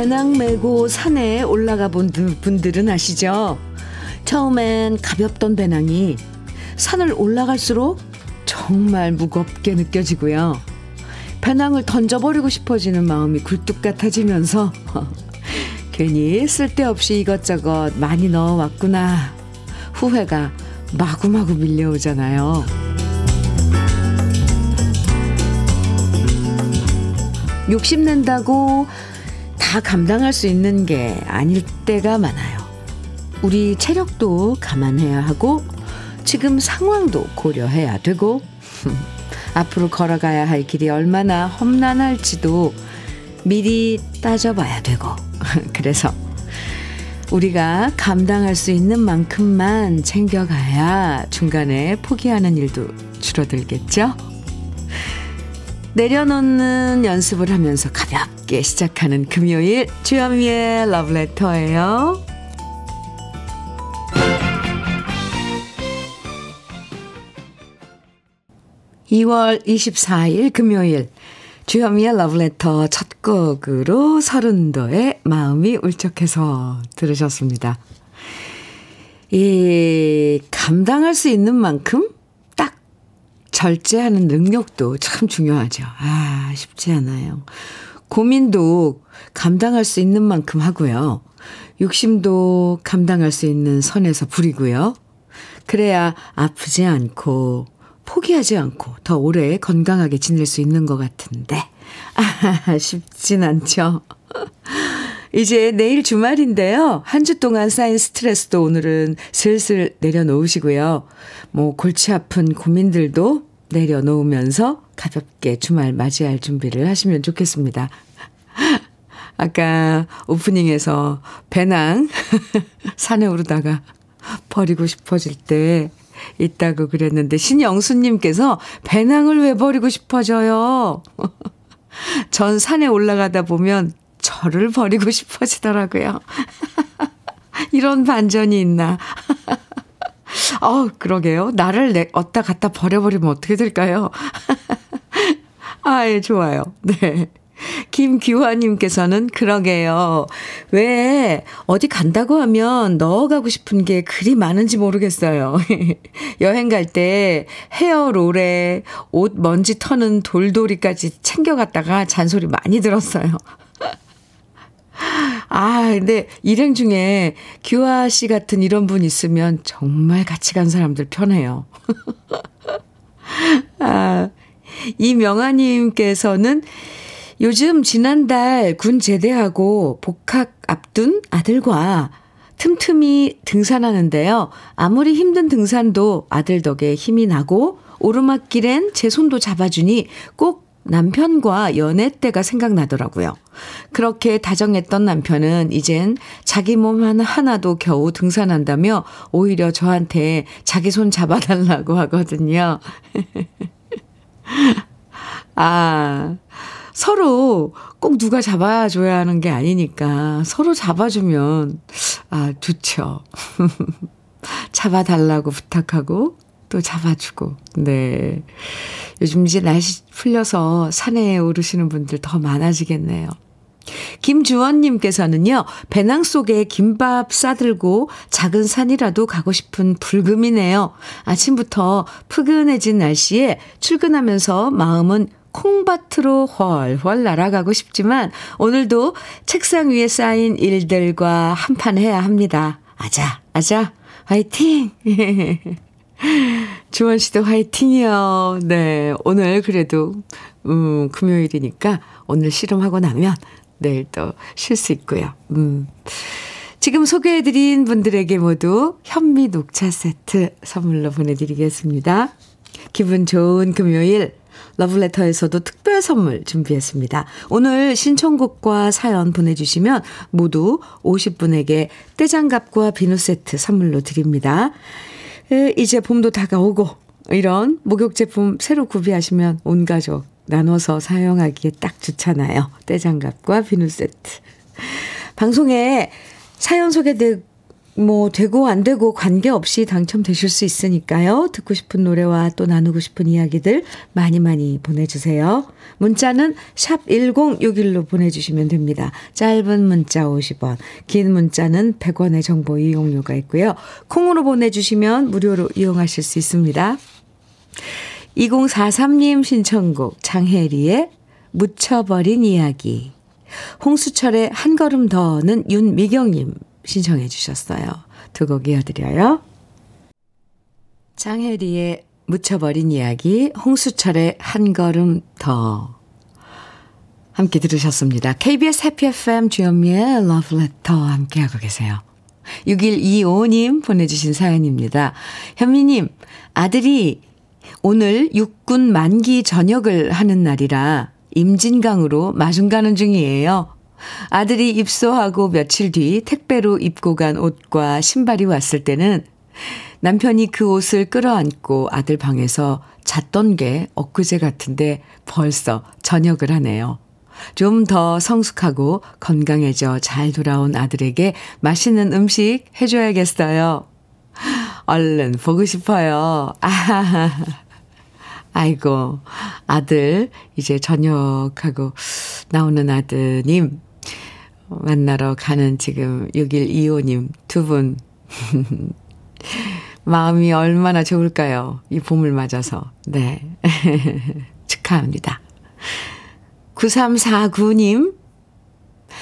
배낭 메고 산에 올라가 본 분들은 아시죠? 처음엔 가볍던 배낭이 산을 올라갈수록 정말 무겁게 느껴지고요. 배낭을 던져버리고 싶어지는 마음이 굴뚝 같아지면서 괜히 쓸데없이 이것저것 많이 넣어왔구나. 후회가 마구마구 밀려오잖아요. 욕심낸다고 다 감당할 수 있는 게 아닐 때가 많아요. 우리 체력도 감안해야 하고 지금 상황도 고려해야 되고 앞으로 걸어가야 할 길이 얼마나 험난할지도 미리 따져봐야 되고 그래서 우리가 감당할 수 있는 만큼만 챙겨가야 중간에 포기하는 일도 줄어들겠죠? 내려놓는 연습을 하면서 가볍게 시작하는 금요일 주현미의 러브레터예요. 2월 24일 금요일 주현미의 러브레터 첫 곡으로 서른도의 마음이 울적해서 들으셨습니다. 이 감당할 수 있는 만큼 딱 절제하는 능력도 참 중요하죠. 아, 쉽지 않아요. 고민도 감당할 수 있는 만큼 하고요. 욕심도 감당할 수 있는 선에서 부리고요. 그래야 아프지 않고 포기하지 않고 더 오래 건강하게 지낼 수 있는 것 같은데. 아, 쉽진 않죠. 이제 내일 주말인데요. 한 주 동안 쌓인 스트레스도 오늘은 슬슬 내려놓으시고요. 뭐 골치 아픈 고민들도 내려놓으면서 가볍게 주말 맞이할 준비를 하시면 좋겠습니다. 아까 오프닝에서 배낭 산에 오르다가 버리고 싶어질 때 있다고 그랬는데 신영수님께서 배낭을 왜 버리고 싶어져요? 전 산에 올라가다 보면 저를 버리고 싶어지더라고요. 이런 반전이 있나. 어, 그러게요. 나를 내, 어디다 갖다 버려버리면 어떻게 될까요? 아, 예, 좋아요. 네. 김규화님께서는 그러게요. 왜 어디 간다고 하면 넣어가고 싶은 게 그리 많은지 모르겠어요. 여행 갈 때 헤어롤에 옷 먼지 터는 돌돌이까지 챙겨갔다가 잔소리 많이 들었어요. 아, 근데 일행 중에 규아 씨 같은 이런 분 있으면 정말 같이 간 사람들 편해요. 아, 이명아님께서는 요즘 지난달 군 제대하고 복학 앞둔 아들과 틈틈이 등산하는데요. 아무리 힘든 등산도 아들 덕에 힘이 나고 오르막길엔 제 손도 잡아주니 꼭 남편과 연애 때가 생각나더라고요. 그렇게 다정했던 남편은 이젠 자기 몸 하나도 겨우 등산한다며 오히려 저한테 자기 손 잡아달라고 하거든요. 아, 서로 꼭 누가 잡아줘야 하는 게 아니니까 서로 잡아주면, 아, 좋죠. 잡아달라고 부탁하고 또 잡아주고, 네. 요즘 이제 날씨 풀려서 산에 오르시는 분들 더 많아지겠네요. 김주원님께서는요, 배낭 속에 김밥 싸들고 작은 산이라도 가고 싶은 불금이네요. 아침부터 푸근해진 날씨에 출근하면서 마음은 콩밭으로 훨훨 날아가고 싶지만 오늘도 책상 위에 쌓인 일들과 한판 해야 합니다. 아자, 아자, 화이팅! 주원 씨도 화이팅이요. 네. 오늘 그래도, 음, 금요일이니까 오늘 실험하고 나면 내일 또 쉴 수 있고요. 음. 지금 소개해드린 분들에게 모두 현미 녹차 세트 선물로 보내드리겠습니다. 기분 좋은 금요일 러브레터에서도 특별 선물 준비했습니다. 오늘 신청곡과 사연 보내주시면 모두 50분에게 떼장갑과 비누 세트 선물로 드립니다. 이제 봄도 다가오고 이런 목욕 제품 새로 구비하시면 온 가족 나눠서 사용하기에 딱 좋잖아요. 떼장갑과 비누 세트. 방송에 사연 소개되고 뭐 되고 안 되고 관계없이 당첨되실 수 있으니까요. 듣고 싶은 노래와 또 나누고 싶은 이야기들 많이 많이 보내주세요. 문자는 샵 1061로 보내주시면 됩니다. 짧은 문자 50원, 긴 문자는 100원의 정보 이용료가 있고요. 콩으로 보내주시면 무료로 이용하실 수 있습니다. 2043님 신청곡 장혜리의 묻혀버린 이야기 홍수철의 한 걸음 더는 윤미경님 신청해 주셨어요. 두 곡 이어드려요. 장혜리의 묻혀버린 이야기, 홍수철의 한 걸음 더. 함께 들으셨습니다. KBS 해피 FM 주현미의 러브레터 함께하고 계세요. 6125님 보내주신 사연입니다. 현미님, 아들이 오늘 육군 만기 전역을 하는 날이라 임진강으로 마중 가는 중이에요. 아들이 입소하고 며칠 뒤 택배로 입고 간 옷과 신발이 왔을 때는 남편이 그 옷을 끌어안고 아들 방에서 잤던 게 엊그제 같은데 벌써 저녁을 하네요. 좀 더 성숙하고 건강해져 잘 돌아온 아들에게 맛있는 음식 해줘야겠어요. 얼른 보고 싶어요. 아, 아이고, 아들, 이제 저녁하고 나오는 아드님, 만나러 가는 지금 6125님 두 분. 마음이 얼마나 좋을까요? 이 봄을 맞아서. 네. 축하합니다. 9349님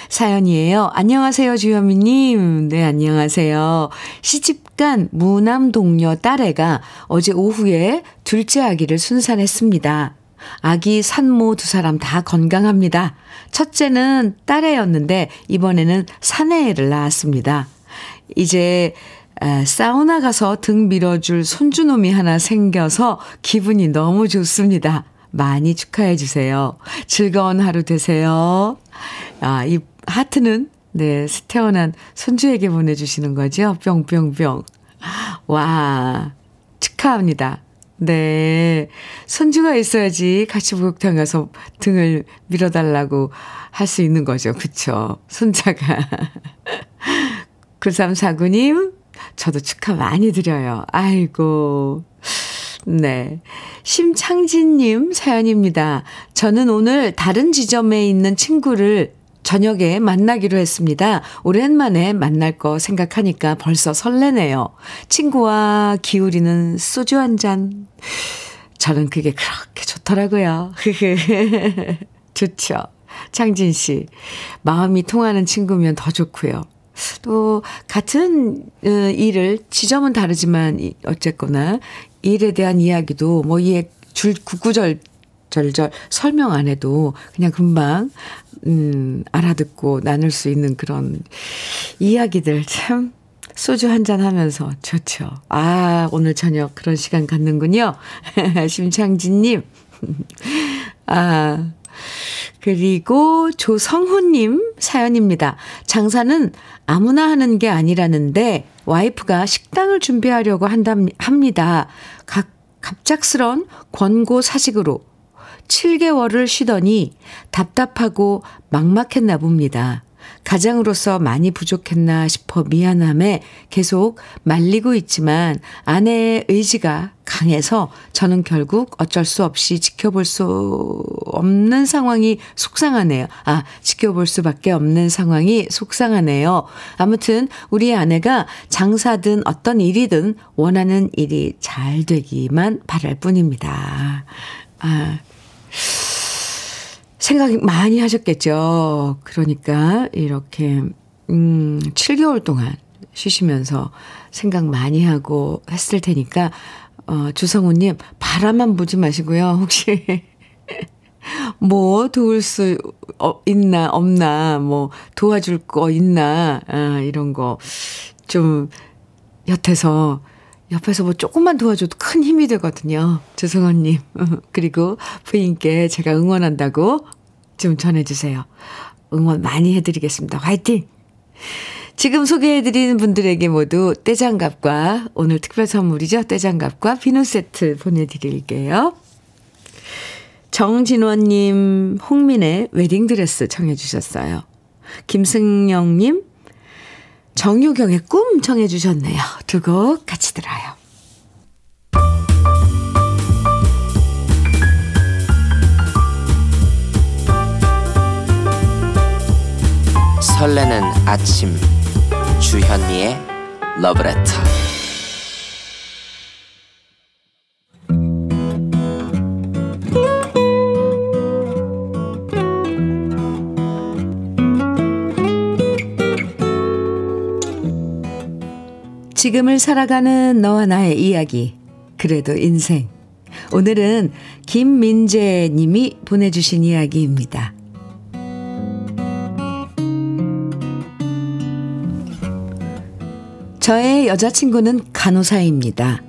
사연이에요. 안녕하세요, 주현미님. 네, 안녕하세요. 시집간 무남 동료 딸애가 어제 오후에 둘째 아기를 순산했습니다. 아기 산모 두 사람 다 건강합니다. 첫째는 딸애였는데 이번에는 사내애를 낳았습니다. 이제 사우나 가서 등 밀어줄 손주놈이 하나 생겨서 기분이 너무 좋습니다. 많이 축하해 주세요. 즐거운 하루 되세요. 아, 이 하트는 네, 태어난 손주에게 보내주시는 거죠. 뿅뿅뿅. 와, 축하합니다. 네. 손주가 있어야지 같이 목욕탕 가서 등을 밀어달라고 할 수 있는 거죠. 그쵸? 손자가. 9349님, 저도 축하 많이 드려요. 아이고. 네. 심창진님 사연입니다. 저는 오늘 다른 지점에 있는 친구를 저녁에 만나기로 했습니다. 오랜만에 만날 거 생각하니까 벌써 설레네요. 친구와 기울이는 소주 한 잔. 저는 그게 그렇게 좋더라고요. 좋죠. 창진 씨. 마음이 통하는 친구면 더 좋고요. 또 같은 어, 일을 지점은 다르지만 어쨌거나 일에 대한 이야기도 뭐 이에 줄 구구절 절절 설명 안 해도 그냥 금방 음, 알아듣고 나눌 수 있는 그런 이야기들 참 소주 한 잔 하면서 좋죠. 아, 오늘 저녁 그런 시간 갖는군요. 심창진님. 아, 그리고 조성훈님 사연입니다. 장사는 아무나 하는 게 아니라는데 와이프가 식당을 준비하려고 한다, 합니다. 각, 갑작스런 권고 사직으로 7개월을 쉬더니 답답하고 막막했나 봅니다. 가장으로서 많이 부족했나 싶어 미안함에 계속 말리고 있지만 아내의 의지가 강해서 저는 결국 어쩔 수 없이 지켜볼 수 없는 상황이 속상하네요. 아, 지켜볼 수밖에 없는 상황이 속상하네요. 아무튼 우리 아내가 장사든 어떤 일이든 원하는 일이 잘 되기만 바랄 뿐입니다. 아, 생각 많이 하셨겠죠. 그러니까 이렇게 음 7개월 동안 쉬시면서 생각 많이 하고 했을 테니까 어 주성우 님 바라만 보지 마시고요. 혹시 뭐 도울 수 어, 있나 없나 뭐 도와줄 거 있나 아 이런 거좀 곁에서 옆에서 뭐 조금만 도와줘도 큰 힘이 되거든요. 조성원님. 그리고 부인께 제가 응원한다고 좀 전해주세요. 응원 많이 해드리겠습니다. 화이팅! 지금 소개해드리는 분들에게 모두 떼장갑과 오늘 특별 선물이죠. 떼장갑과 비누 세트 보내드릴게요. 정진원님, 홍민의 웨딩드레스 청해주셨어요. 김승영님, 정유경의 꿈 청해 주셨네요. 두 곡 같이 들어요. 설레는 아침 주현미의 러브레터 지금을 살아가는 너와 나의 이야기 그래도 인생 오늘은 김민재 님이 보내주신 이야기입니다. 저의 여자친구는 간호사입니다.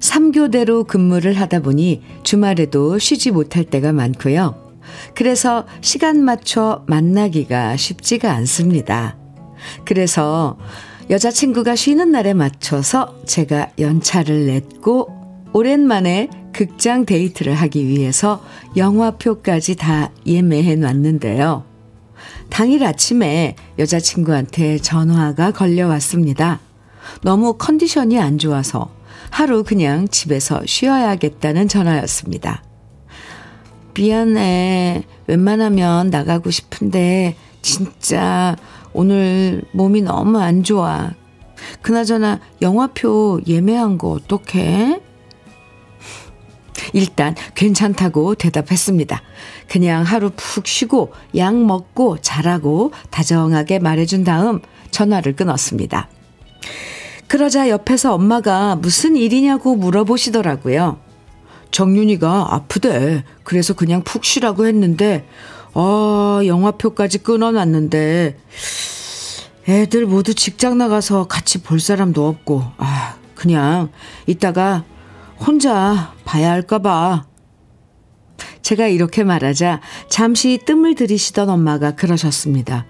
3교대로 근무를 하다 보니 주말에도 쉬지 못할 때가 많고요. 그래서 시간 맞춰 만나기가 쉽지가 않습니다. 그래서 여자친구가 쉬는 날에 맞춰서 제가 연차를 냈고 오랜만에 극장 데이트를 하기 위해서 영화표까지 다 예매해 놨는데요. 당일 아침에 여자친구한테 전화가 걸려왔습니다. 너무 컨디션이 안 좋아서 하루 그냥 집에서 쉬어야겠다는 전화였습니다. 미안해. 웬만하면 나가고 싶은데 진짜 오늘 몸이 너무 안 좋아. 그나저나 영화표 예매한 거 어떡해? 일단 괜찮다고 대답했습니다. 그냥 하루 푹 쉬고 약 먹고 자라고 다정하게 말해준 다음 전화를 끊었습니다. 그러자 옆에서 엄마가 무슨 일이냐고 물어보시더라고요. 정윤이가 아프대. 그래서 그냥 푹 쉬라고 했는데, 아, 영화표까지 끊어놨는데, 애들 모두 직장 나가서 같이 볼 사람도 없고, 아, 그냥 이따가 혼자 봐야 할까봐. 제가 이렇게 말하자 잠시 뜸을 들이시던 엄마가 그러셨습니다.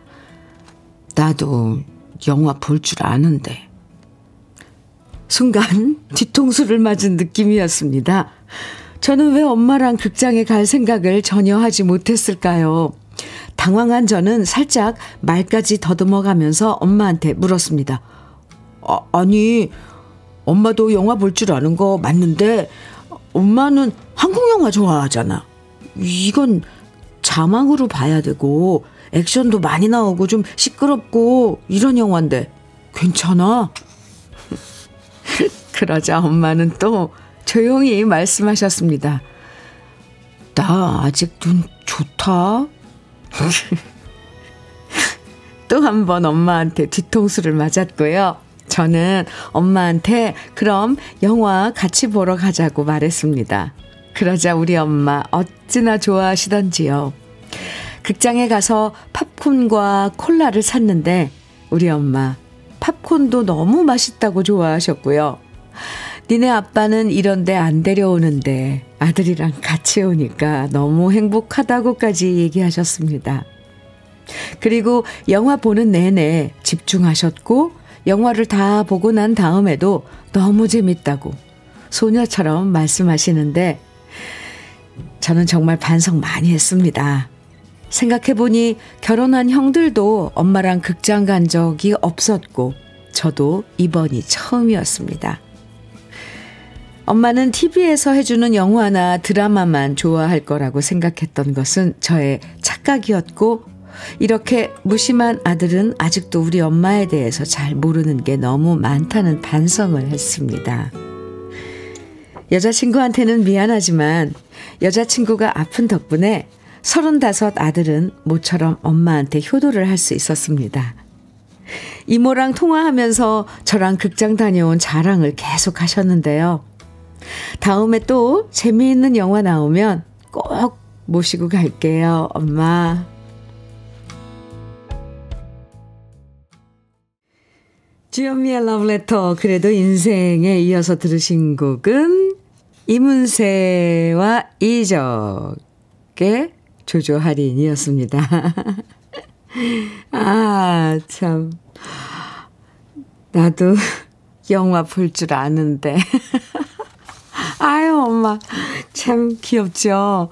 나도 영화 볼 줄 아는데. 순간 뒤통수를 맞은 느낌이었습니다. 저는 왜 엄마랑 극장에 갈 생각을 전혀 하지 못했을까요? 당황한 저는 살짝 말까지 더듬어 가면서 엄마한테 물었습니다. 아, 아니, 엄마도 영화 볼 줄 아는 거 맞는데, 엄마는 한국 영화 좋아하잖아. 이건 자막으로 봐야 되고, 액션도 많이 나오고 좀 시끄럽고, 이런 영화인데, 괜찮아? 그러자 엄마는 또 조용히 말씀하셨습니다. 나 아직 눈 좋다? 또 한 번 엄마한테 뒤통수를 맞았고요. 저는 엄마한테 그럼 영화 같이 보러 가자고 말했습니다. 그러자 우리 엄마 어찌나 좋아하시던지요. 극장에 가서 팝콘과 콜라를 샀는데 우리 엄마 팝콘도 너무 맛있다고 좋아하셨고요. 니네 아빠는 이런데 안 데려오는데 아들이랑 같이 오니까 너무 행복하다고까지 얘기하셨습니다. 그리고 영화 보는 내내 집중하셨고 영화를 다 보고 난 다음에도 너무 재밌다고 소녀처럼 말씀하시는데 저는 정말 반성 많이 했습니다. 생각해보니 결혼한 형들도 엄마랑 극장 간 적이 없었고 저도 이번이 처음이었습니다. 엄마는 TV에서 해주는 영화나 드라마만 좋아할 거라고 생각했던 것은 저의 착각이었고, 이렇게 무심한 아들은 아직도 우리 엄마에 대해서 잘 모르는 게 너무 많다는 반성을 했습니다. 여자친구한테는 미안하지만 여자친구가 아픈 덕분에 서른다섯 아들은 모처럼 엄마한테 효도를 할 수 있었습니다. 이모랑 통화하면서 저랑 극장 다녀온 자랑을 계속 하셨는데요. 다음에 또 재미있는 영화 나오면 꼭 모시고 갈게요, 엄마. 주현미의 러브레터, 그래도 인생에 이어서 들으신 곡은 이문세와 이적의 조조할인이었습니다. 아, 참. 나도 영화 볼 줄 아는데. 아유, 엄마. 참 귀엽죠?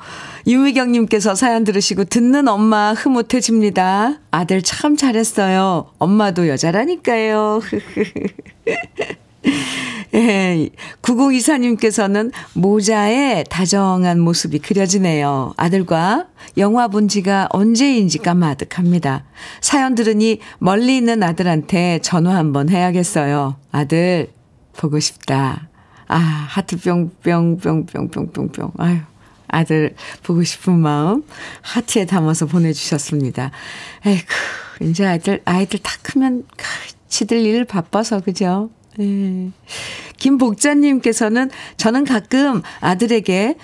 유미경님께서 사연 들으시고 듣는 엄마 흐뭇해집니다. 아들 참 잘했어요. 엄마도 여자라니까요. 예, 9024님께서는 모자에 다정한 모습이 그려지네요. 아들과 영화 본 지가 언제인지 까마득합니다. 사연 들으니 멀리 있는 아들한테 전화 한번 해야겠어요. 아들, 보고 싶다. 아, 하트 뿅뿅뿅뿅뿅뿅뿅. 아유, 아들 보고 싶은 마음 하트에 담아서 보내주셨습니다. 에이구, 이제 아이들, 아이들 다 크면 지들 일 바빠서, 그죠? 예. 김복자님께서는 저는 가끔 아들에게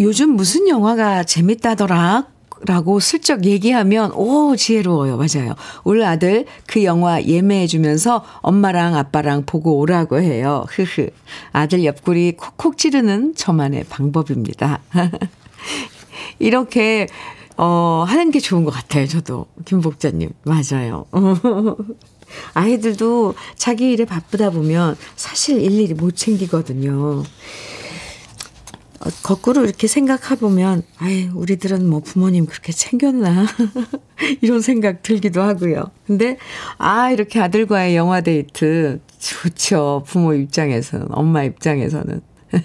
요즘 무슨 영화가 재밌다더라? 라고 슬쩍 얘기하면, 오, 지혜로워요. 맞아요. 우리 아들 그 영화 예매해주면서 엄마랑 아빠랑 보고 오라고 해요. 흐흐. 아들 옆구리 콕콕 찌르는 저만의 방법입니다. 이렇게, 어, 하는 게 좋은 것 같아요. 저도. 김복자님. 맞아요. 아이들도 자기 일에 바쁘다 보면 사실 일일이 못 챙기거든요. 어, 거꾸로 이렇게 생각해보면, 아이, 우리들은 뭐 부모님 그렇게 챙겼나? 이런 생각 들기도 하고요. 근데, 아, 이렇게 아들과의 영화 데이트, 좋죠. 부모 입장에서는, 엄마 입장에서는.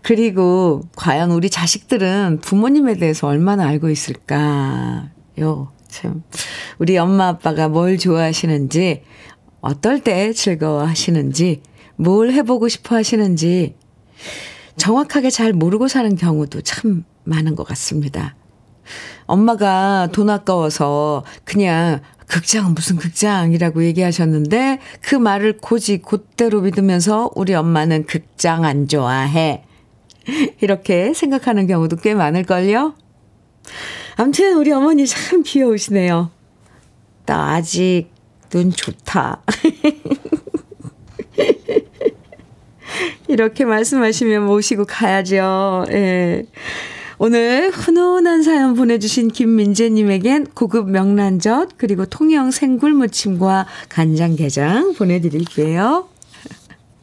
그리고, 과연 우리 자식들은 부모님에 대해서 얼마나 알고 있을까요? 참. 우리 엄마 아빠가 뭘 좋아하시는지, 어떨 때 즐거워하시는지, 뭘 해보고 싶어 하시는지, 정확하게 잘 모르고 사는 경우도 참 많은 것 같습니다. 엄마가 돈 아까워서 그냥 극장은 무슨 극장이라고 얘기하셨는데 그 말을 고지 곧대로 믿으면서 우리 엄마는 극장 안 좋아해. 이렇게 생각하는 경우도 꽤 많을걸요? 아무튼 우리 어머니 참 귀여우시네요. 나 아직 눈 좋다. 이렇게 말씀하시면 모시고 가야죠. 예. 오늘 훈훈한 사연 보내주신 김민재님에겐 고급 명란젓 그리고 통영 생굴무침과 간장게장 보내드릴게요.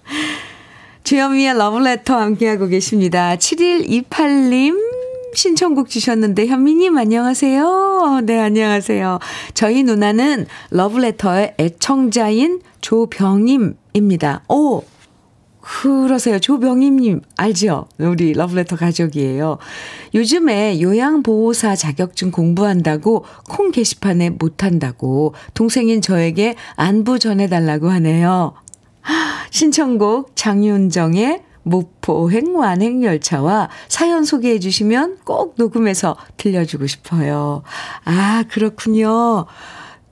주현미의 러브레터 함께하고 계십니다. 7128님 신청곡 주셨는데 현미님 안녕하세요. 네 안녕하세요. 저희 누나는 러브레터의 애청자인 조병임입니다. 오 그러세요. 조병임님, 알죠? 우리 러브레터 가족이에요. 요즘에 요양보호사 자격증 공부한다고 콩 게시판에 못한다고 동생인 저에게 안부 전해달라고 하네요. 신청곡 장윤정의 목포행 완행열차와 사연 소개해 주시면 꼭 녹음해서 들려주고 싶어요. 아, 그렇군요.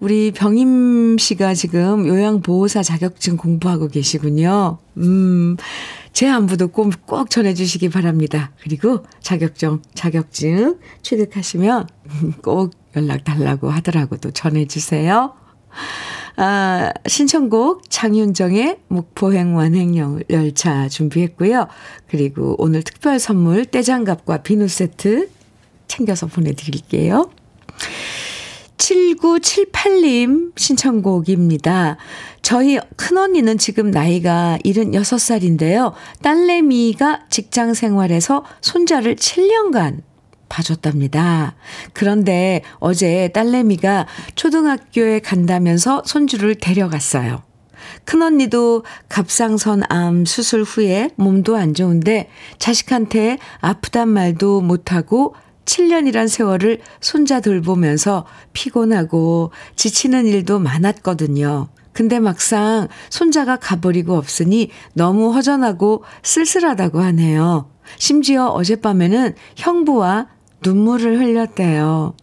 우리 병임 씨가 지금 요양보호사 자격증 공부하고 계시군요. 음, 제 안부도 꼭, 꼭 전해주시기 바랍니다. 그리고 자격증, 자격증 취득하시면 꼭 연락 달라고 하더라고 도 전해주세요. 아, 신청곡 장윤정의 목포행 완행 열차 준비했고요. 그리고 오늘 특별 선물 떼장갑과 비누 세트 챙겨서 보내드릴게요. 7978님 신청곡입니다. 저희 큰언니는 지금 나이가 76살인데요. 딸내미가 직장 생활에서 손자를 7년간 봐줬답니다. 그런데 어제 딸내미가 초등학교에 간다면서 손주를 데려갔어요. 큰언니도 갑상선 암 수술 후에 몸도 안 좋은데 자식한테 아프단 말도 못하고 7년이란 세월을 손자 돌보면서 피곤하고 지치는 일도 많았거든요. 근데 막상 손자가 가버리고 없으니 너무 허전하고 쓸쓸하다고 하네요. 심지어 어젯밤에는 형부와 눈물을 흘렸대요.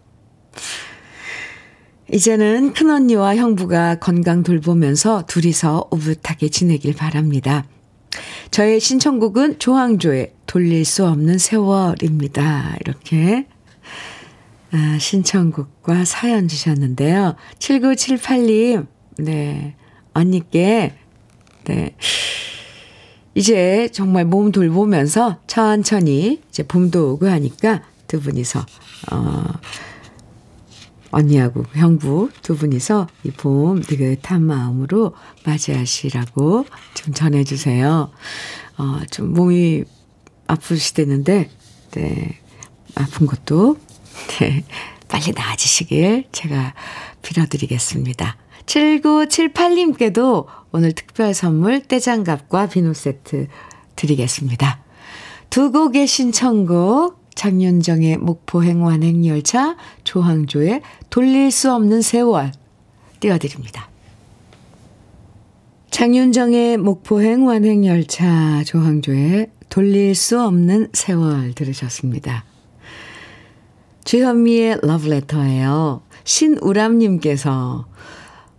이제는 큰언니와 형부가 건강 돌보면서 둘이서 오붓하게 지내길 바랍니다. 저의 신청곡은 조항조의 돌릴 수 없는 세월입니다. 이렇게 아, 신청곡과 사연 주셨는데요. 7978님, 네, 언니께, 네, 이제 정말 몸 돌보면서 천천히 이제 봄도 오고 하니까 두 분이서, 어, 언니하고 형부 두 분이서 이 봄 느긋한 마음으로 맞이하시라고 좀 전해주세요. 어, 좀 몸이 아프시대는데, 네. 아픈 것도, 네. 빨리 나아지시길 제가 빌어드리겠습니다. 7978님께도 오늘 특별 선물 떼장갑과 비누 세트 드리겠습니다. 두 곡의 신청곡 장윤정의 목포행 완행열차 조항조의 돌릴 수 없는 세월 띄워드립니다. 장윤정의 목포행 완행열차 조항조의 돌릴 수 없는 세월 들으셨습니다. 주현미의 러브레터예요. 신우람님께서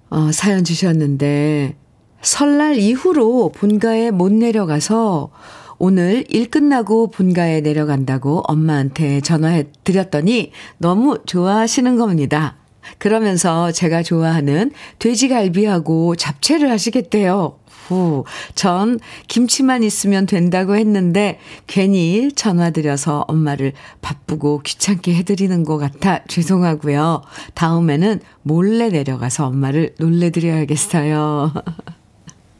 어, 사연 주셨는데 설날 이후로 본가에 못 내려가서 오늘 일 끝나고 본가에 내려간다고 엄마한테 전화해 드렸더니 너무 좋아하시는 겁니다. 그러면서 제가 좋아하는 돼지갈비하고 잡채를 하시겠대요. 후, 전 김치만 있으면 된다고 했는데 괜히 전화드려서 엄마를 바쁘고 귀찮게 해드리는 것 같아 죄송하고요. 다음에는 몰래 내려가서 엄마를 놀래드려야겠어요.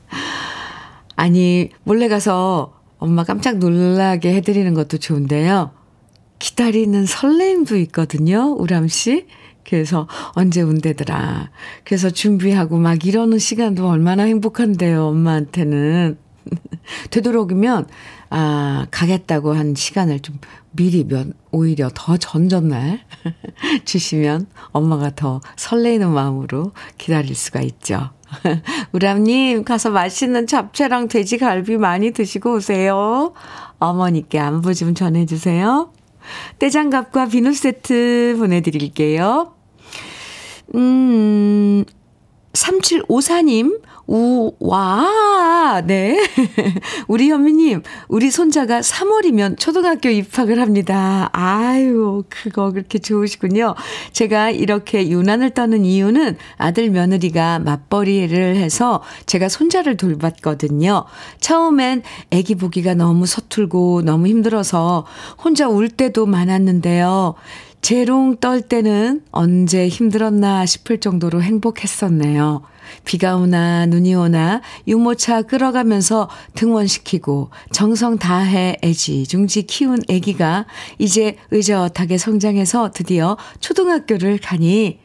아니, 몰래 가서 엄마 깜짝 놀라게 해드리는 것도 좋은데요. 기다리는 설레임도 있거든요, 우람 씨. 그래서 언제 온대더라. 그래서 준비하고 막 이러는 시간도 얼마나 행복한데요, 엄마한테는. 되도록이면, 아, 가겠다고 한 시간을 좀 미리 면, 오히려 더 전전날 주시면 엄마가 더 설레이는 마음으로 기다릴 수가 있죠. 우람님, 가서 맛있는 잡채랑 돼지갈비 많이 드시고 오세요. 어머니께 안부 좀 전해주세요. 떼장갑과 비누 세트 보내드릴게요. 음, 3754님, 우, 와, 네. 우리 현미님, 우리 손자가 3월이면 초등학교 입학을 합니다. 아유, 그거 그렇게 좋으시군요. 제가 이렇게 유난을 떠는 이유는 아들 며느리가 맞벌이를 해서 제가 손자를 돌봤거든요. 처음엔 아기 보기가 너무 서툴고 너무 힘들어서 혼자 울 때도 많았는데요. 재롱 떨 때는 언제 힘들었나 싶을 정도로 행복했었네요. 비가 오나 눈이 오나 유모차 끌어가면서 등원시키고 정성 다해 애지중지 키운 애기가 이제 의젓하게 성장해서 드디어 초등학교를 가니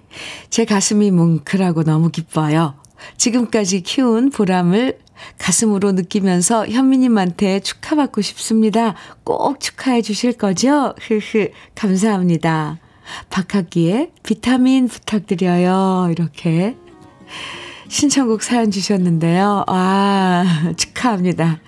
제 가슴이 뭉클하고 너무 기뻐요. 지금까지 키운 보람을 가슴으로 느끼면서 현미님한테 축하받고 싶습니다. 꼭 축하해 주실 거죠? 흐흐, 감사합니다. 박학기의 비타민 부탁드려요. 이렇게 신청곡 사연 주셨는데요. 아, 축하합니다.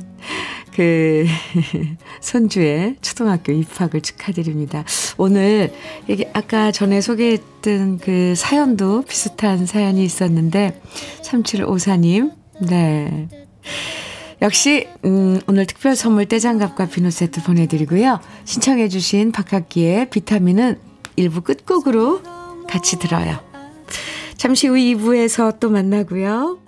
그, 손주의 초등학교 입학을 축하드립니다. 오늘, 이게 아까 전에 소개했던 그 사연도 비슷한 사연이 있었는데, 3754님, 네. 역시, 음, 오늘 특별 선물 떼장갑과 비누 세트 보내드리고요. 신청해 주신 박학기의 비타민은 일부 끝곡으로 같이 들어요. 잠시 후 2부에서 또 만나고요.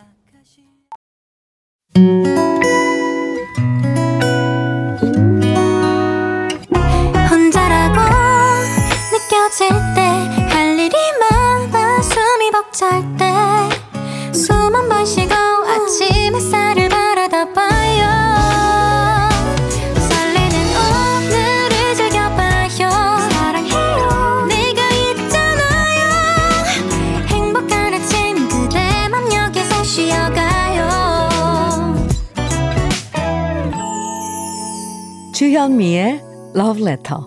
Love Letter.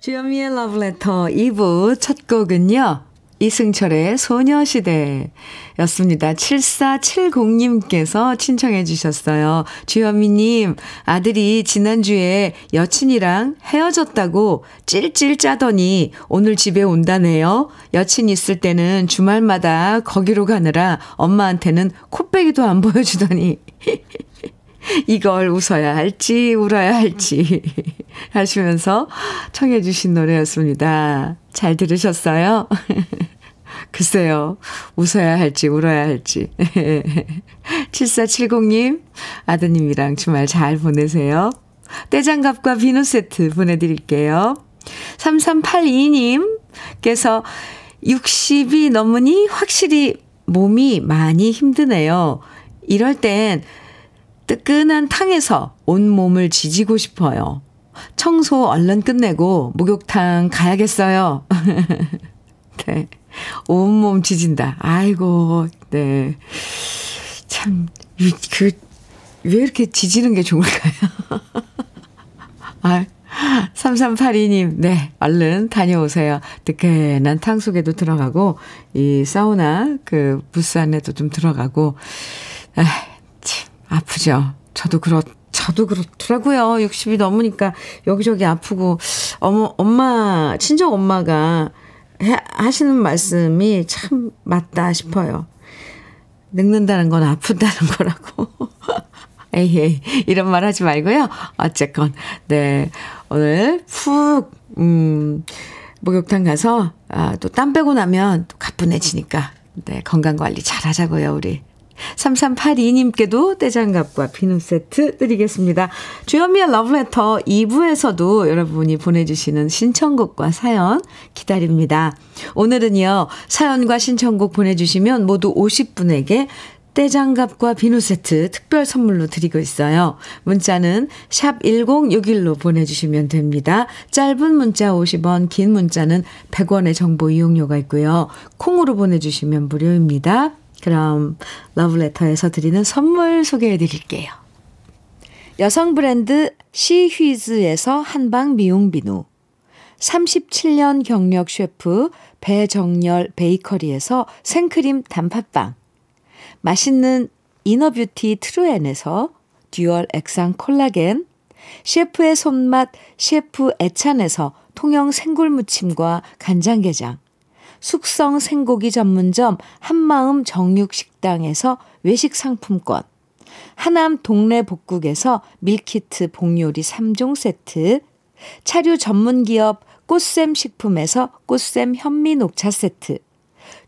주현미의 Letter 2부 첫 곡은요. 이승철의 소녀시대였습니다. 7470님께서 신청해 주셨어요. 주현미님, 아들이 지난주에 여친이랑 헤어졌다고 찔찔 짜더니 오늘 집에 온다네요. 여친 있을 때는 주말마다 거기로 가느라 엄마한테는 코빼기도 안 보여주더니 이걸 웃어야 할지 울어야 할지 하시면서 청해 주신 노래였습니다. 잘 들으셨어요? 글쎄요. 웃어야 할지 울어야 할지. 7470님 아드님이랑 주말 잘 보내세요. 떼장갑과 비누 세트 보내드릴게요. 3382님께서 60이 넘으니 확실히 몸이 많이 힘드네요. 이럴 땐 뜨끈한 탕에서 온몸을 지지고 싶어요. 청소 얼른 끝내고 목욕탕 가야겠어요. 네. 온몸 지진다. 아이고, 네. 참, 그, 왜 이렇게 지지는 게 좋을까요? 아, 3382님, 네, 얼른 다녀오세요. 뜨끈한 탕 속에도 들어가고, 이 사우나 그 부스 안에도 좀 들어가고, 아, 참, 아프죠. 저도 그렇, 저도 그렇더라고요. 60이 넘으니까 여기저기 아프고, 어머, 엄마, 친정 엄마가 해, 하시는 말씀이 참 맞다 싶어요. 늙는다는 건 아픈다는 거라고. 에이, 에이, 이런 말 하지 말고요. 어쨌건, 네. 오늘 푹, 음, 목욕탕 가서, 아, 또 땀 빼고 나면 또 가뿐해지니까, 네. 건강 관리 잘 하자고요, 우리. 3382님께도 떼장갑과 비누 세트 드리겠습니다. 주현미의 러브레터 2부에서도 여러분이 보내주시는 신청곡과 사연 기다립니다. 오늘은요, 사연과 신청곡 보내주시면 모두 50분에게 떼장갑과 비누 세트 특별 선물로 드리고 있어요. 문자는 샵 1061로 보내주시면 됩니다. 짧은 문자 50원, 긴 문자는 100원의 정보 이용료가 있고요. 콩으로 보내주시면 무료입니다. 그럼 러브레터에서 드리는 선물 소개해 드릴게요. 여성 브랜드 시휘즈에서 한방 미용 비누 37년 경력 셰프 배정열 베이커리에서 생크림 단팥빵 맛있는 inner beauty 트루엔에서 듀얼 액상 콜라겐, 셰프의 손맛 셰프 애찬에서 통영 생굴 무침과 간장게장, 숙성 생고기 전문점 한마음 정육식당에서 외식 상품권, 하남 동네 복국에서 밀키트 복요리 3종 세트, 차류 전문기업 꽃샘 식품에서 꽃샘 현미 녹차 세트,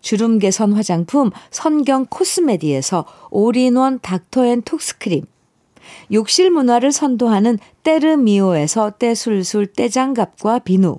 주름 개선 화장품 선경 코스메디에서 올인원 닥터앤톡스크림, 욕실 문화를 선도하는 때르미오에서 때술술 때장갑과 비누,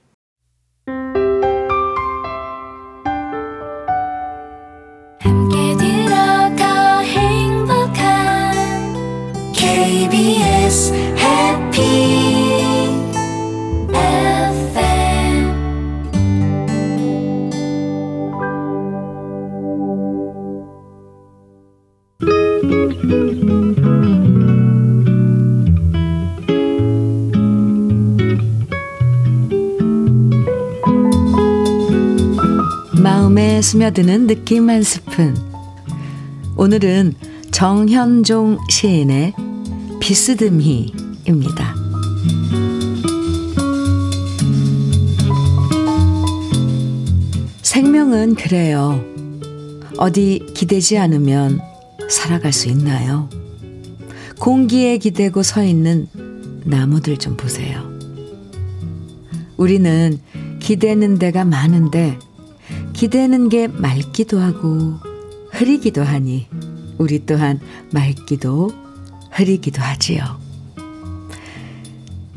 KBS 해피 마음에 스며드는 느낌 한 스푼. 오늘은 정현종 시인의 비스듬히입니다. 생명은 그래요. 어디 기대지 않으면 살아갈 수 있나요? 공기에 기대고 서 있는 나무들 좀 보세요. 우리는 기대는 데가 많은데 기대는 게 맑기도 하고 흐리기도 하니 우리 또한 맑기도 흐리기도 하지요.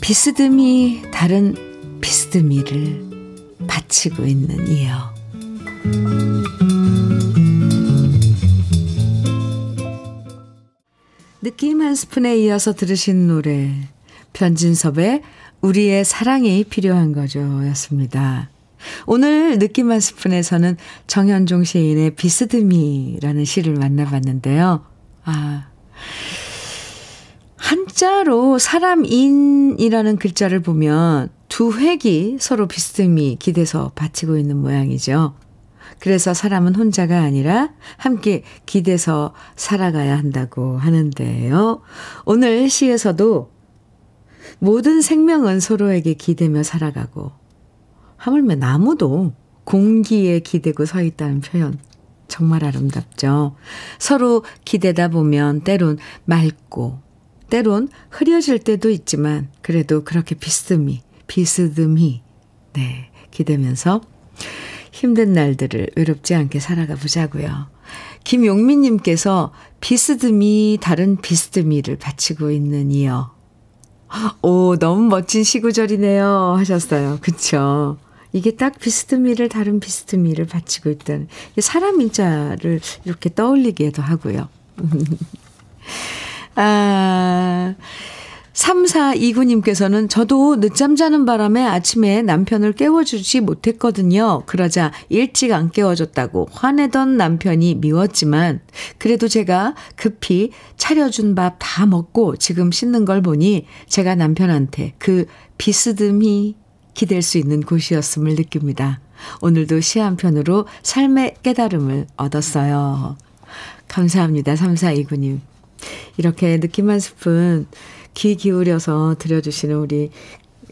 비스듬히 다른 비스듬히를 바치고 있는 이여. 느낌 한 스푼에 이어서 들으신 노래 변진섭의 우리의 사랑이 필요한 거죠 였습니다. 오늘 느낌 한 스푼에서는 정현종 시인의 비스듬히라는 시를 만나봤는데요. 아, 한자로 사람인이라는 글자를 보면 두 획이 서로 비스듬히 기대서 받치고 있는 모양이죠. 그래서 사람은 혼자가 아니라 함께 기대서 살아가야 한다고 하는데요. 오늘 시에서도 모든 생명은 서로에게 기대며 살아가고 하물며 나무도 공기에 기대고 서 있다는 표현 정말 아름답죠. 서로 기대다 보면 때론 맑고 때론 흐려질 때도 있지만 그래도 그렇게 비스듬히 비스듬히 네 기대면서 힘든 날들을 외롭지 않게 살아가 보자고요. 김용민님께서 비스듬히 다른 비스듬히를 바치고 있는 이어. 오, 너무 멋진 시구절이네요. 하셨어요. 그쵸. 이게 딱 비스듬히를 다른 비스듬히를 바치고 있다는 사람 인자를 이렇게 떠올리기도 하고요. 아, 3429님께서는 저도 늦잠 자는 바람에 아침에 남편을 깨워주지 못했거든요. 그러자 일찍 안 깨워줬다고 화내던 남편이 미웠지만 그래도 제가 급히 차려준 밥 다 먹고 지금 씻는 걸 보니 제가 남편한테 그 비스듬히 기댈 수 있는 곳이었음을 느낍니다. 오늘도 시 한 편으로 삶의 깨달음을 얻었어요. 감사합니다. 3429님. 이렇게 느낌 한 스푼 귀 기울여서 들려주시는 우리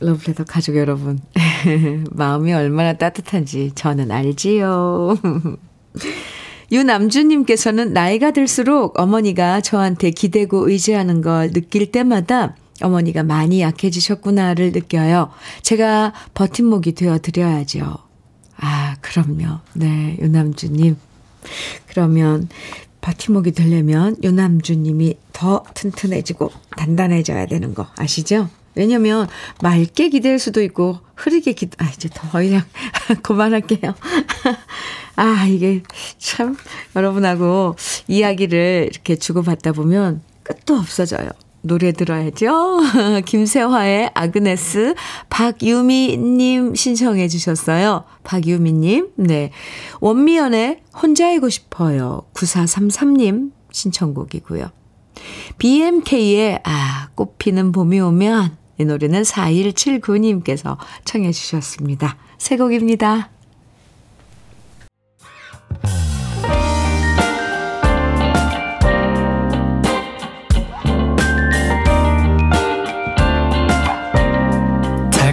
러브레터 가족 여러분. 마음이 얼마나 따뜻한지 저는 알지요. 유남주님께서는 나이가 들수록 어머니가 저한테 기대고 의지하는 걸 느낄 때마다 어머니가 많이 약해지셨구나를 느껴요. 제가 버팀목이 되어 드려야죠. 아, 그럼요. 네, 유남주님. 그러면 버팀목이 되려면 유남주님이 더 튼튼해지고 단단해져야 되는 거 아시죠? 왜냐면 맑게 기댈 수도 있고 흐리게 기, 아 이제 더 그냥 그만할게요. 아 이게 참 여러분하고 이야기를 이렇게 주고받다 보면 끝도 없어져요. 노래 들어야죠. 김세화의 아그네스 박유미님 신청해 주셨어요. 박유미님, 네. 원미연의 혼자이고 싶어요. 9433님 신청곡이고요. BMK의 아, 꽃피는 봄이 오면 이 노래는 4179님께서 청해 주셨습니다. 새 곡입니다.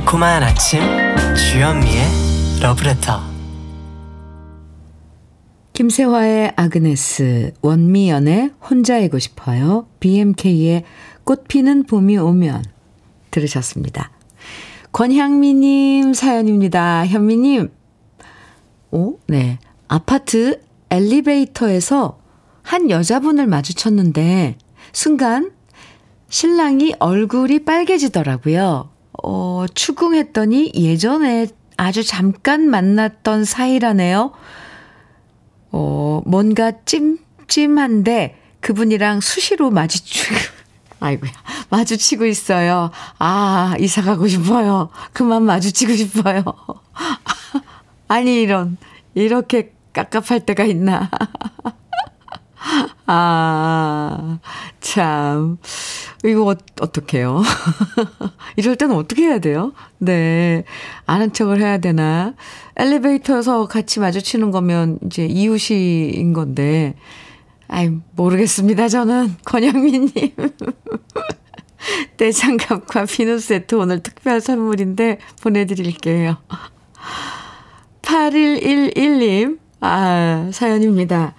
달콤한 아침 주현미의 러브레터 김세화의 아그네스, 원미연의 혼자이고 싶어요, BMK의 꽃피는 봄이 오면 들으셨습니다. 권향미님 사연입니다. 현미님, 오, 네. 아파트 엘리베이터에서 한 여자분을 마주쳤는데, 순간 신랑이 얼굴이 빨개지더라고요. 어, 추궁했더니 예전에 아주 잠깐 만났던 사이라네요. 어, 뭔가 찜찜한데 그분이랑 수시로 마주치고, 아이고야, 마주치고 있어요. 아, 이사 가고 싶어요. 그만 마주치고 싶어요. 아니, 이런, 이렇게 깝깝할 때가 있나. 아, 참. 이거 어, 어떡해요? 이럴 때는 어떻게 해야 돼요? 네. 아는 척을 해야 되나? 엘리베이터에서 같이 마주치는 거면 이제 이웃인 건데. 아이, 모르겠습니다. 저는. 권영민님. 떼장갑과 비누 세트 오늘 특별 선물인데 보내드릴게요. 8111님. 아, 사연입니다.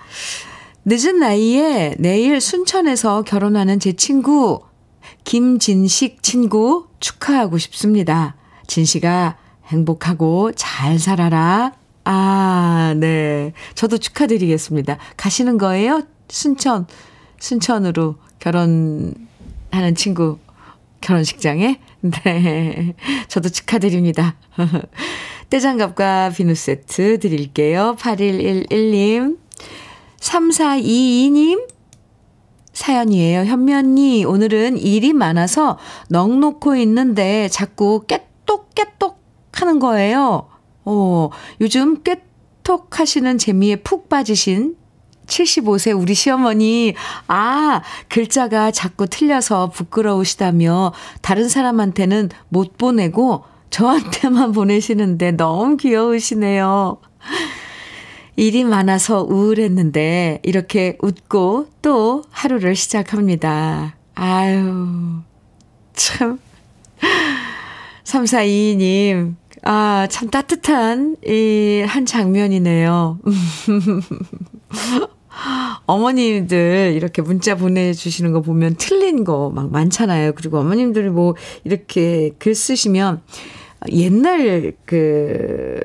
늦은 나이에 내일 순천에서 결혼하는 제 친구 김진식 친구 축하하고 싶습니다. 진식아 행복하고 잘 살아라. 아, 네. 저도 축하드리겠습니다. 가시는 거예요? 순천, 순천으로 결혼하는 친구 결혼식장에? 네. 저도 축하드립니다. 떼장갑과 비누 세트 드릴게요. 8111님. 3422님 사연이에요. 현미 언니, 오늘은 일이 많아서 넋 놓고 있는데 자꾸 깨똑깨똑 하는 거예요. 어, 요즘 깨톡 하시는 재미에 푹 빠지신 75세 우리 시어머니, 아, 글자가 자꾸 틀려서 부끄러우시다며 다른 사람한테는 못 보내고 저한테만 보내시는데 너무 귀여우시네요. 일이 많아서 우울했는데 이렇게 웃고 또 하루를 시작합니다. 아유, 참. 3422님, 아, 참 따뜻한 이 한 장면이네요. 어머님들 이렇게 문자 보내주시는 거 보면 틀린 거 막 많잖아요. 그리고 어머님들이 뭐 이렇게 글 쓰시면 옛날 그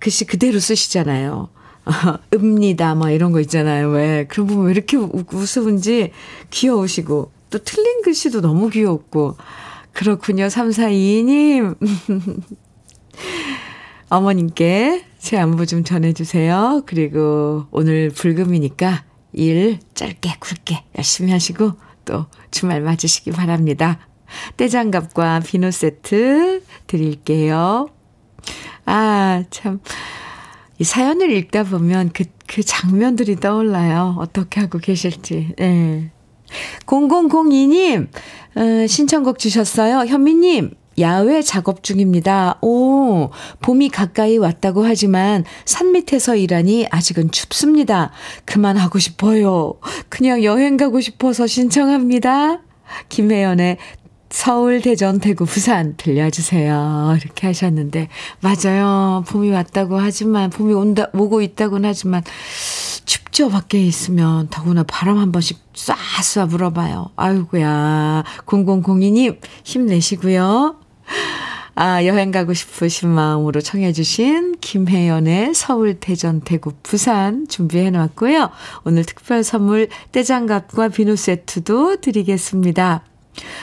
글씨 그대로 쓰시잖아요. 읍니다, 뭐 이런 거 있잖아요. 왜. 그럼 보면 왜 이렇게 우스운지 귀여우시고, 또 틀린 글씨도 너무 귀엽고. 그렇군요. 3422님. 어머님께 제 안부 좀 전해주세요. 그리고 오늘 불금이니까 일 짧게 굵게 열심히 하시고 또 주말 맞으시기 바랍니다. 떼장갑과 비누 세트 드릴게요. 아, 참. 이 사연을 읽다 보면 그, 그 장면들이 떠올라요. 어떻게 하고 계실지. 예. 네. 0002님, 어, 신청곡 주셨어요. 현미님, 야외 작업 중입니다. 오, 봄이 가까이 왔다고 하지만 산 밑에서 일하니 아직은 춥습니다. 그만하고 싶어요. 그냥 여행 가고 싶어서 신청합니다. 김혜연의 서울, 대전, 대구, 부산 들려주세요. 이렇게 하셨는데, 맞아요. 봄이 왔다고 하지만, 봄이 온다, 오고 있다고는 하지만, 춥죠, 밖에 있으면. 더구나 바람 한 번씩 쏴쏴 불어봐요. 아이고야. 0002님, 힘내시고요. 아, 여행 가고 싶으신 마음으로 청해주신 김혜연의 서울, 대전, 대구, 부산 준비해 놨고요. 오늘 특별 선물 떼장갑과 비누 세트도 드리겠습니다.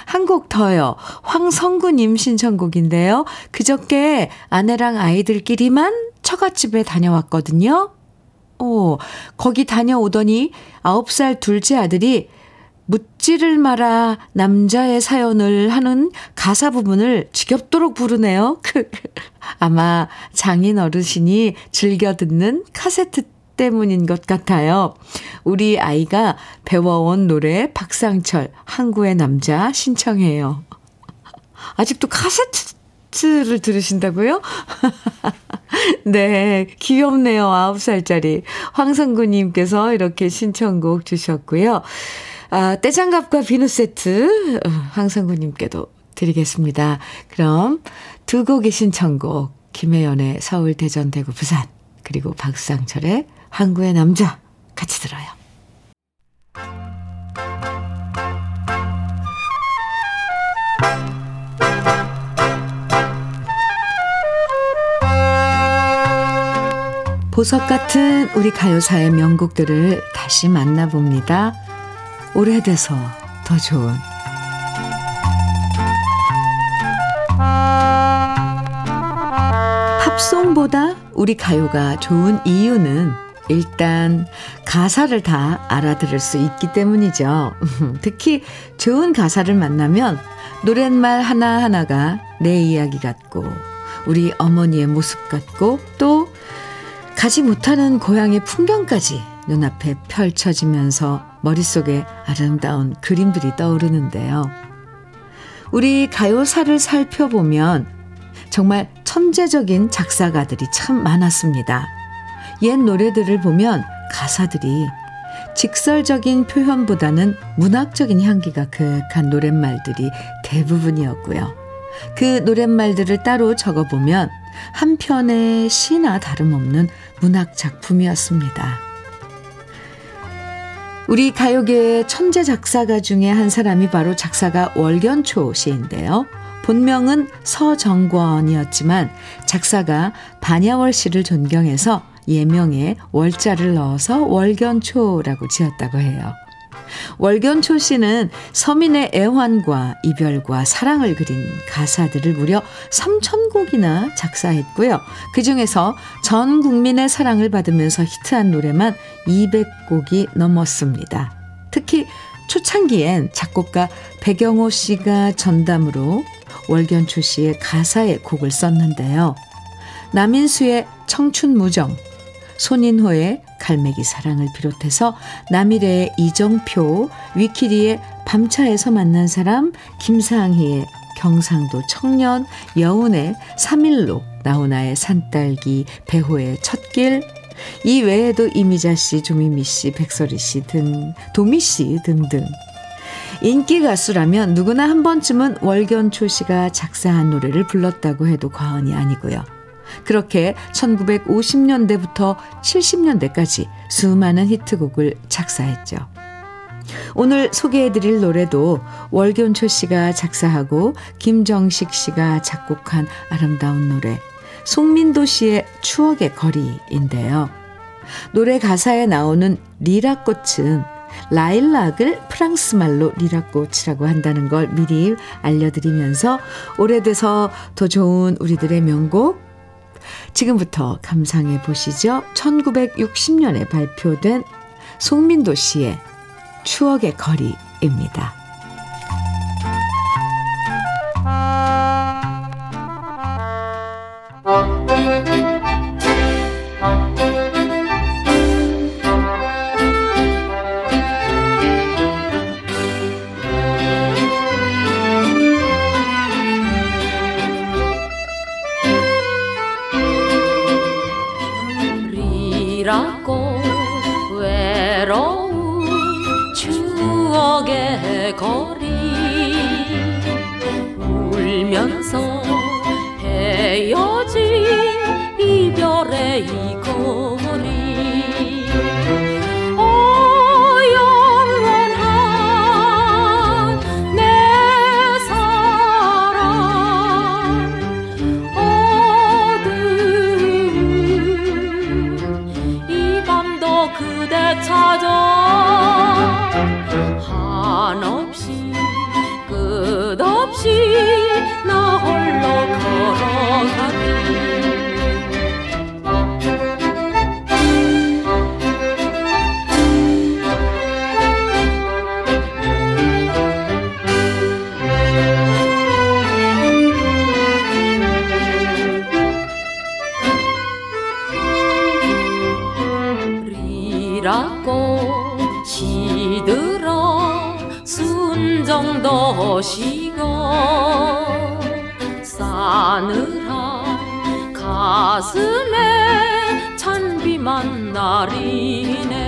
한곡 더요. 황성구님 신청곡인데요. 그저께 아내랑 아이들끼리만 처갓집에 다녀왔거든요. 오, 거기 다녀오더니 9살 둘째 아들이 묻지를 마라 남자의 사연을 하는 가사 부분을 지겹도록 부르네요. 아마 장인 어르신이 즐겨 듣는 카세트 때문인 것 같아요. 우리 아이가 배워온 노래 박상철 항구의 남자 신청해요. 아직도 카세트를 들으신다고요? 네, 귀엽네요. 9살짜리. 황성구님께서 이렇게 신청곡 주셨고요. 아, 떼장갑과 비누 세트 어, 황성구님께도 드리겠습니다. 그럼 두 곡의 신청곡 김혜연의 서울, 대전, 대구, 부산 그리고 박상철의 항구의 남자 같이 들어요. 보석 같은 우리 가요사의 명곡들을 다시 만나봅니다. 오래돼서 더 좋은 팝송보다 우리 가요가 좋은 이유는 일단 가사를 다 알아들을 수 있기 때문이죠. 특히 좋은 가사를 만나면 노랫말 하나하나가 내 이야기 같고 우리 어머니의 모습 같고 또 가지 못하는 고향의 풍경까지 눈앞에 펼쳐지면서 머릿속에 아름다운 그림들이 떠오르는데요. 우리 가요사를 살펴보면 정말 천재적인 작사가들이 참 많았습니다. 옛 노래들을 보면 가사들이 직설적인 표현보다는 문학적인 향기가 그윽한 노랫말들이 대부분이었고요. 그 노랫말들을 따로 적어보면 한 편의 시나 다름없는 문학 작품이었습니다. 우리 가요계의 천재 작사가 중에 한 사람이 바로 작사가 월견초 씨인데요. 본명은 서정권이었지만 작사가 반야월 씨를 존경해서 예명에 월자를 넣어서 월견초라고 지었다고 해요. 월견초 씨는 서민의 애환과 이별과 사랑을 그린 가사들을 무려 3천곡이나 작사했고요. 그 중에서 전 국민의 사랑을 받으면서 히트한 노래만 200곡이 넘었습니다. 특히 초창기엔 작곡가 배경호 씨가 전담으로 월견초 씨의 가사에 곡을 썼는데요. 남인수의 청춘무정, 손인호의 갈매기 사랑을 비롯해서 남일의 이정표, 위키리의 밤차에서 만난 사람, 김상희의 경상도 청년, 여운의 3일로, 나훈아의 산딸기, 배호의 첫길, 이 외에도 이미자 씨, 조미미 씨, 백설이 씨 등, 도미 씨 등등. 인기 가수라면 누구나 한 번쯤은 월견초 씨가 작사한 노래를 불렀다고 해도 과언이 아니고요. 그렇게 1950년대부터 70년대까지 수많은 히트곡을 작사했죠. 오늘 소개해드릴 노래도 월견초 씨가 작사하고 김정식 씨가 작곡한 아름다운 노래 송민도 씨의 추억의 거리인데요. 노래 가사에 나오는 리라꽃은 라일락을 프랑스 말로 리라꽃이라고 한다는 걸 미리 알려드리면서 오래돼서 더 좋은 우리들의 명곡 지금부터 감상해 보시죠. 1960년에 발표된 송민도 씨의 추억의 거리입니다. 도 시고 싸늘한 가슴에 찬 비만 나리네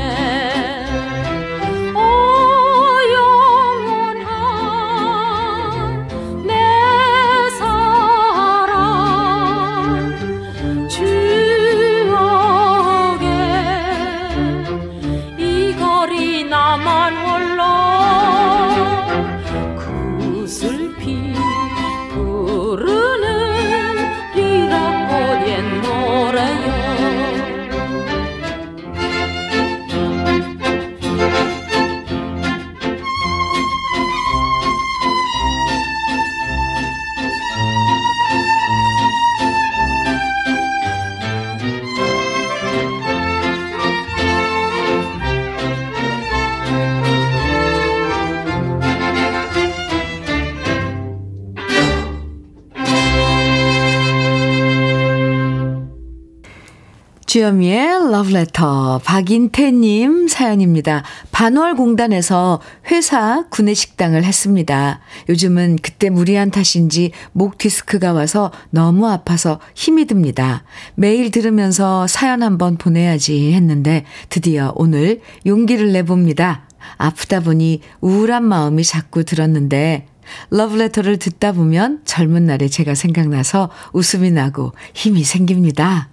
주현미의 러브레터 박인태님 사연입니다. 반월공단에서 회사 구내식당을 했습니다. 요즘은 그때 무리한 탓인지 목 디스크가 와서 너무 아파서 힘이 듭니다. 매일 들으면서 사연 한번 보내야지 했는데 드디어 오늘 용기를 내봅니다. 아프다 보니 우울한 마음이 자꾸 들었는데 러브레터를 듣다 보면 젊은 날에 제가 생각나서 웃음이 나고 힘이 생깁니다.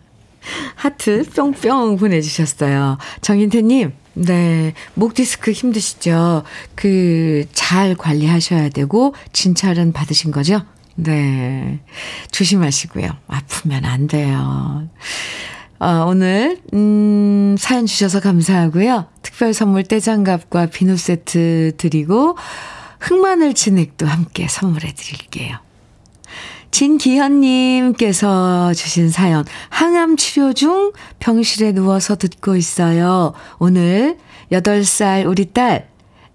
하트 뿅뿅 보내주셨어요. 정인태님, 네. 목 디스크 힘드시죠? 그, 잘 관리하셔야 되고, 진찰은 받으신 거죠? 네. 조심하시고요. 아프면 안 돼요. 어, 오늘, 음, 사연 주셔서 감사하고요. 특별 선물 떼장갑과 비누 세트 드리고, 흑마늘 진액도 함께 선물해 드릴게요. 진기현님께서 주신 사연, 항암 치료 중 병실에 누워서 듣고 있어요. 오늘 8살 우리 딸,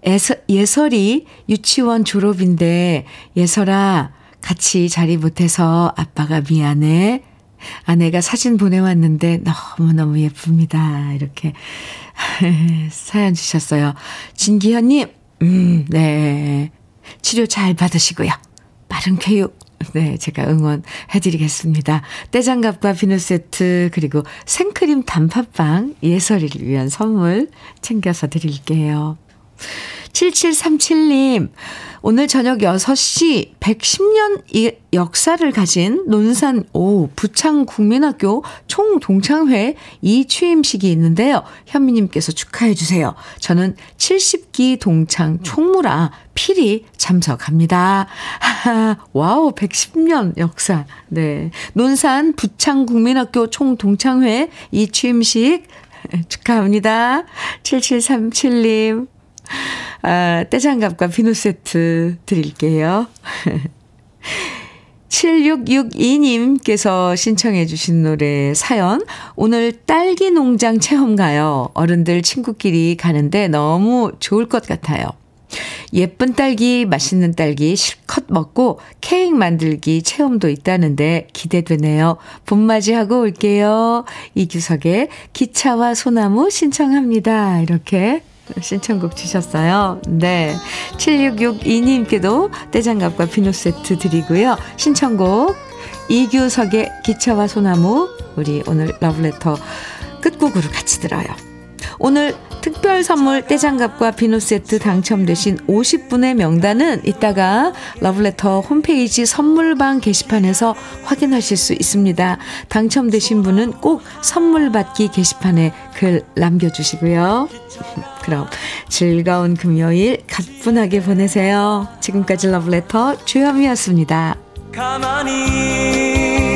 예서, 예설이 유치원 졸업인데, 예설아, 같이 자리 못해서 아빠가 미안해. 아내가 사진 보내왔는데 너무너무 예쁩니다. 이렇게 사연 주셨어요. 진기현님, 음, 네. 치료 잘 받으시고요. 빠른 쾌육. 네, 제가 응원해드리겠습니다. 떼장갑과 비누 세트, 그리고 생크림 단팥빵 예설이를 위한 선물 챙겨서 드릴게요. 7737님, 오늘 저녁 6시 110년 역사를 가진 논산 오 부창 국민학교 총동창회 이 취임식이 있는데요. 현미님께서 축하해 주세요. 저는 70기 동창 총무라 필히 참석합니다. 하하, 와우, 110년 역사. 네. 논산 부창 국민학교 총동창회 이 취임식 축하합니다. 7737님. 아, 때장갑과 비누 세트 드릴게요. 7662님께서 신청해 주신 노래 사연. 오늘 딸기 농장 체험 가요. 어른들 친구끼리 가는데 너무 좋을 것 같아요. 예쁜 딸기, 맛있는 딸기 실컷 먹고 케이크 만들기 체험도 있다는데 기대되네요. 봄맞이하고 올게요. 이규석의 기차와 소나무 신청합니다. 이렇게 신청곡 주셨어요. 네. 7662님께도 떼장갑과 비누 세트 드리고요. 신청곡 이규석의 기차와 소나무 우리 오늘 러브레터 끝곡으로 같이 들어요. 오늘 특별 선물 떼장갑과 비누 세트 당첨되신 50분의 명단은 이따가 러브레터 홈페이지 선물방 게시판에서 확인하실 수 있습니다. 당첨되신 분은 꼭 선물 받기 게시판에 글 남겨주시고요. 그럼 즐거운 금요일 가뿐하게 보내세요. 지금까지 러브레터 주현미였습니다. 가만히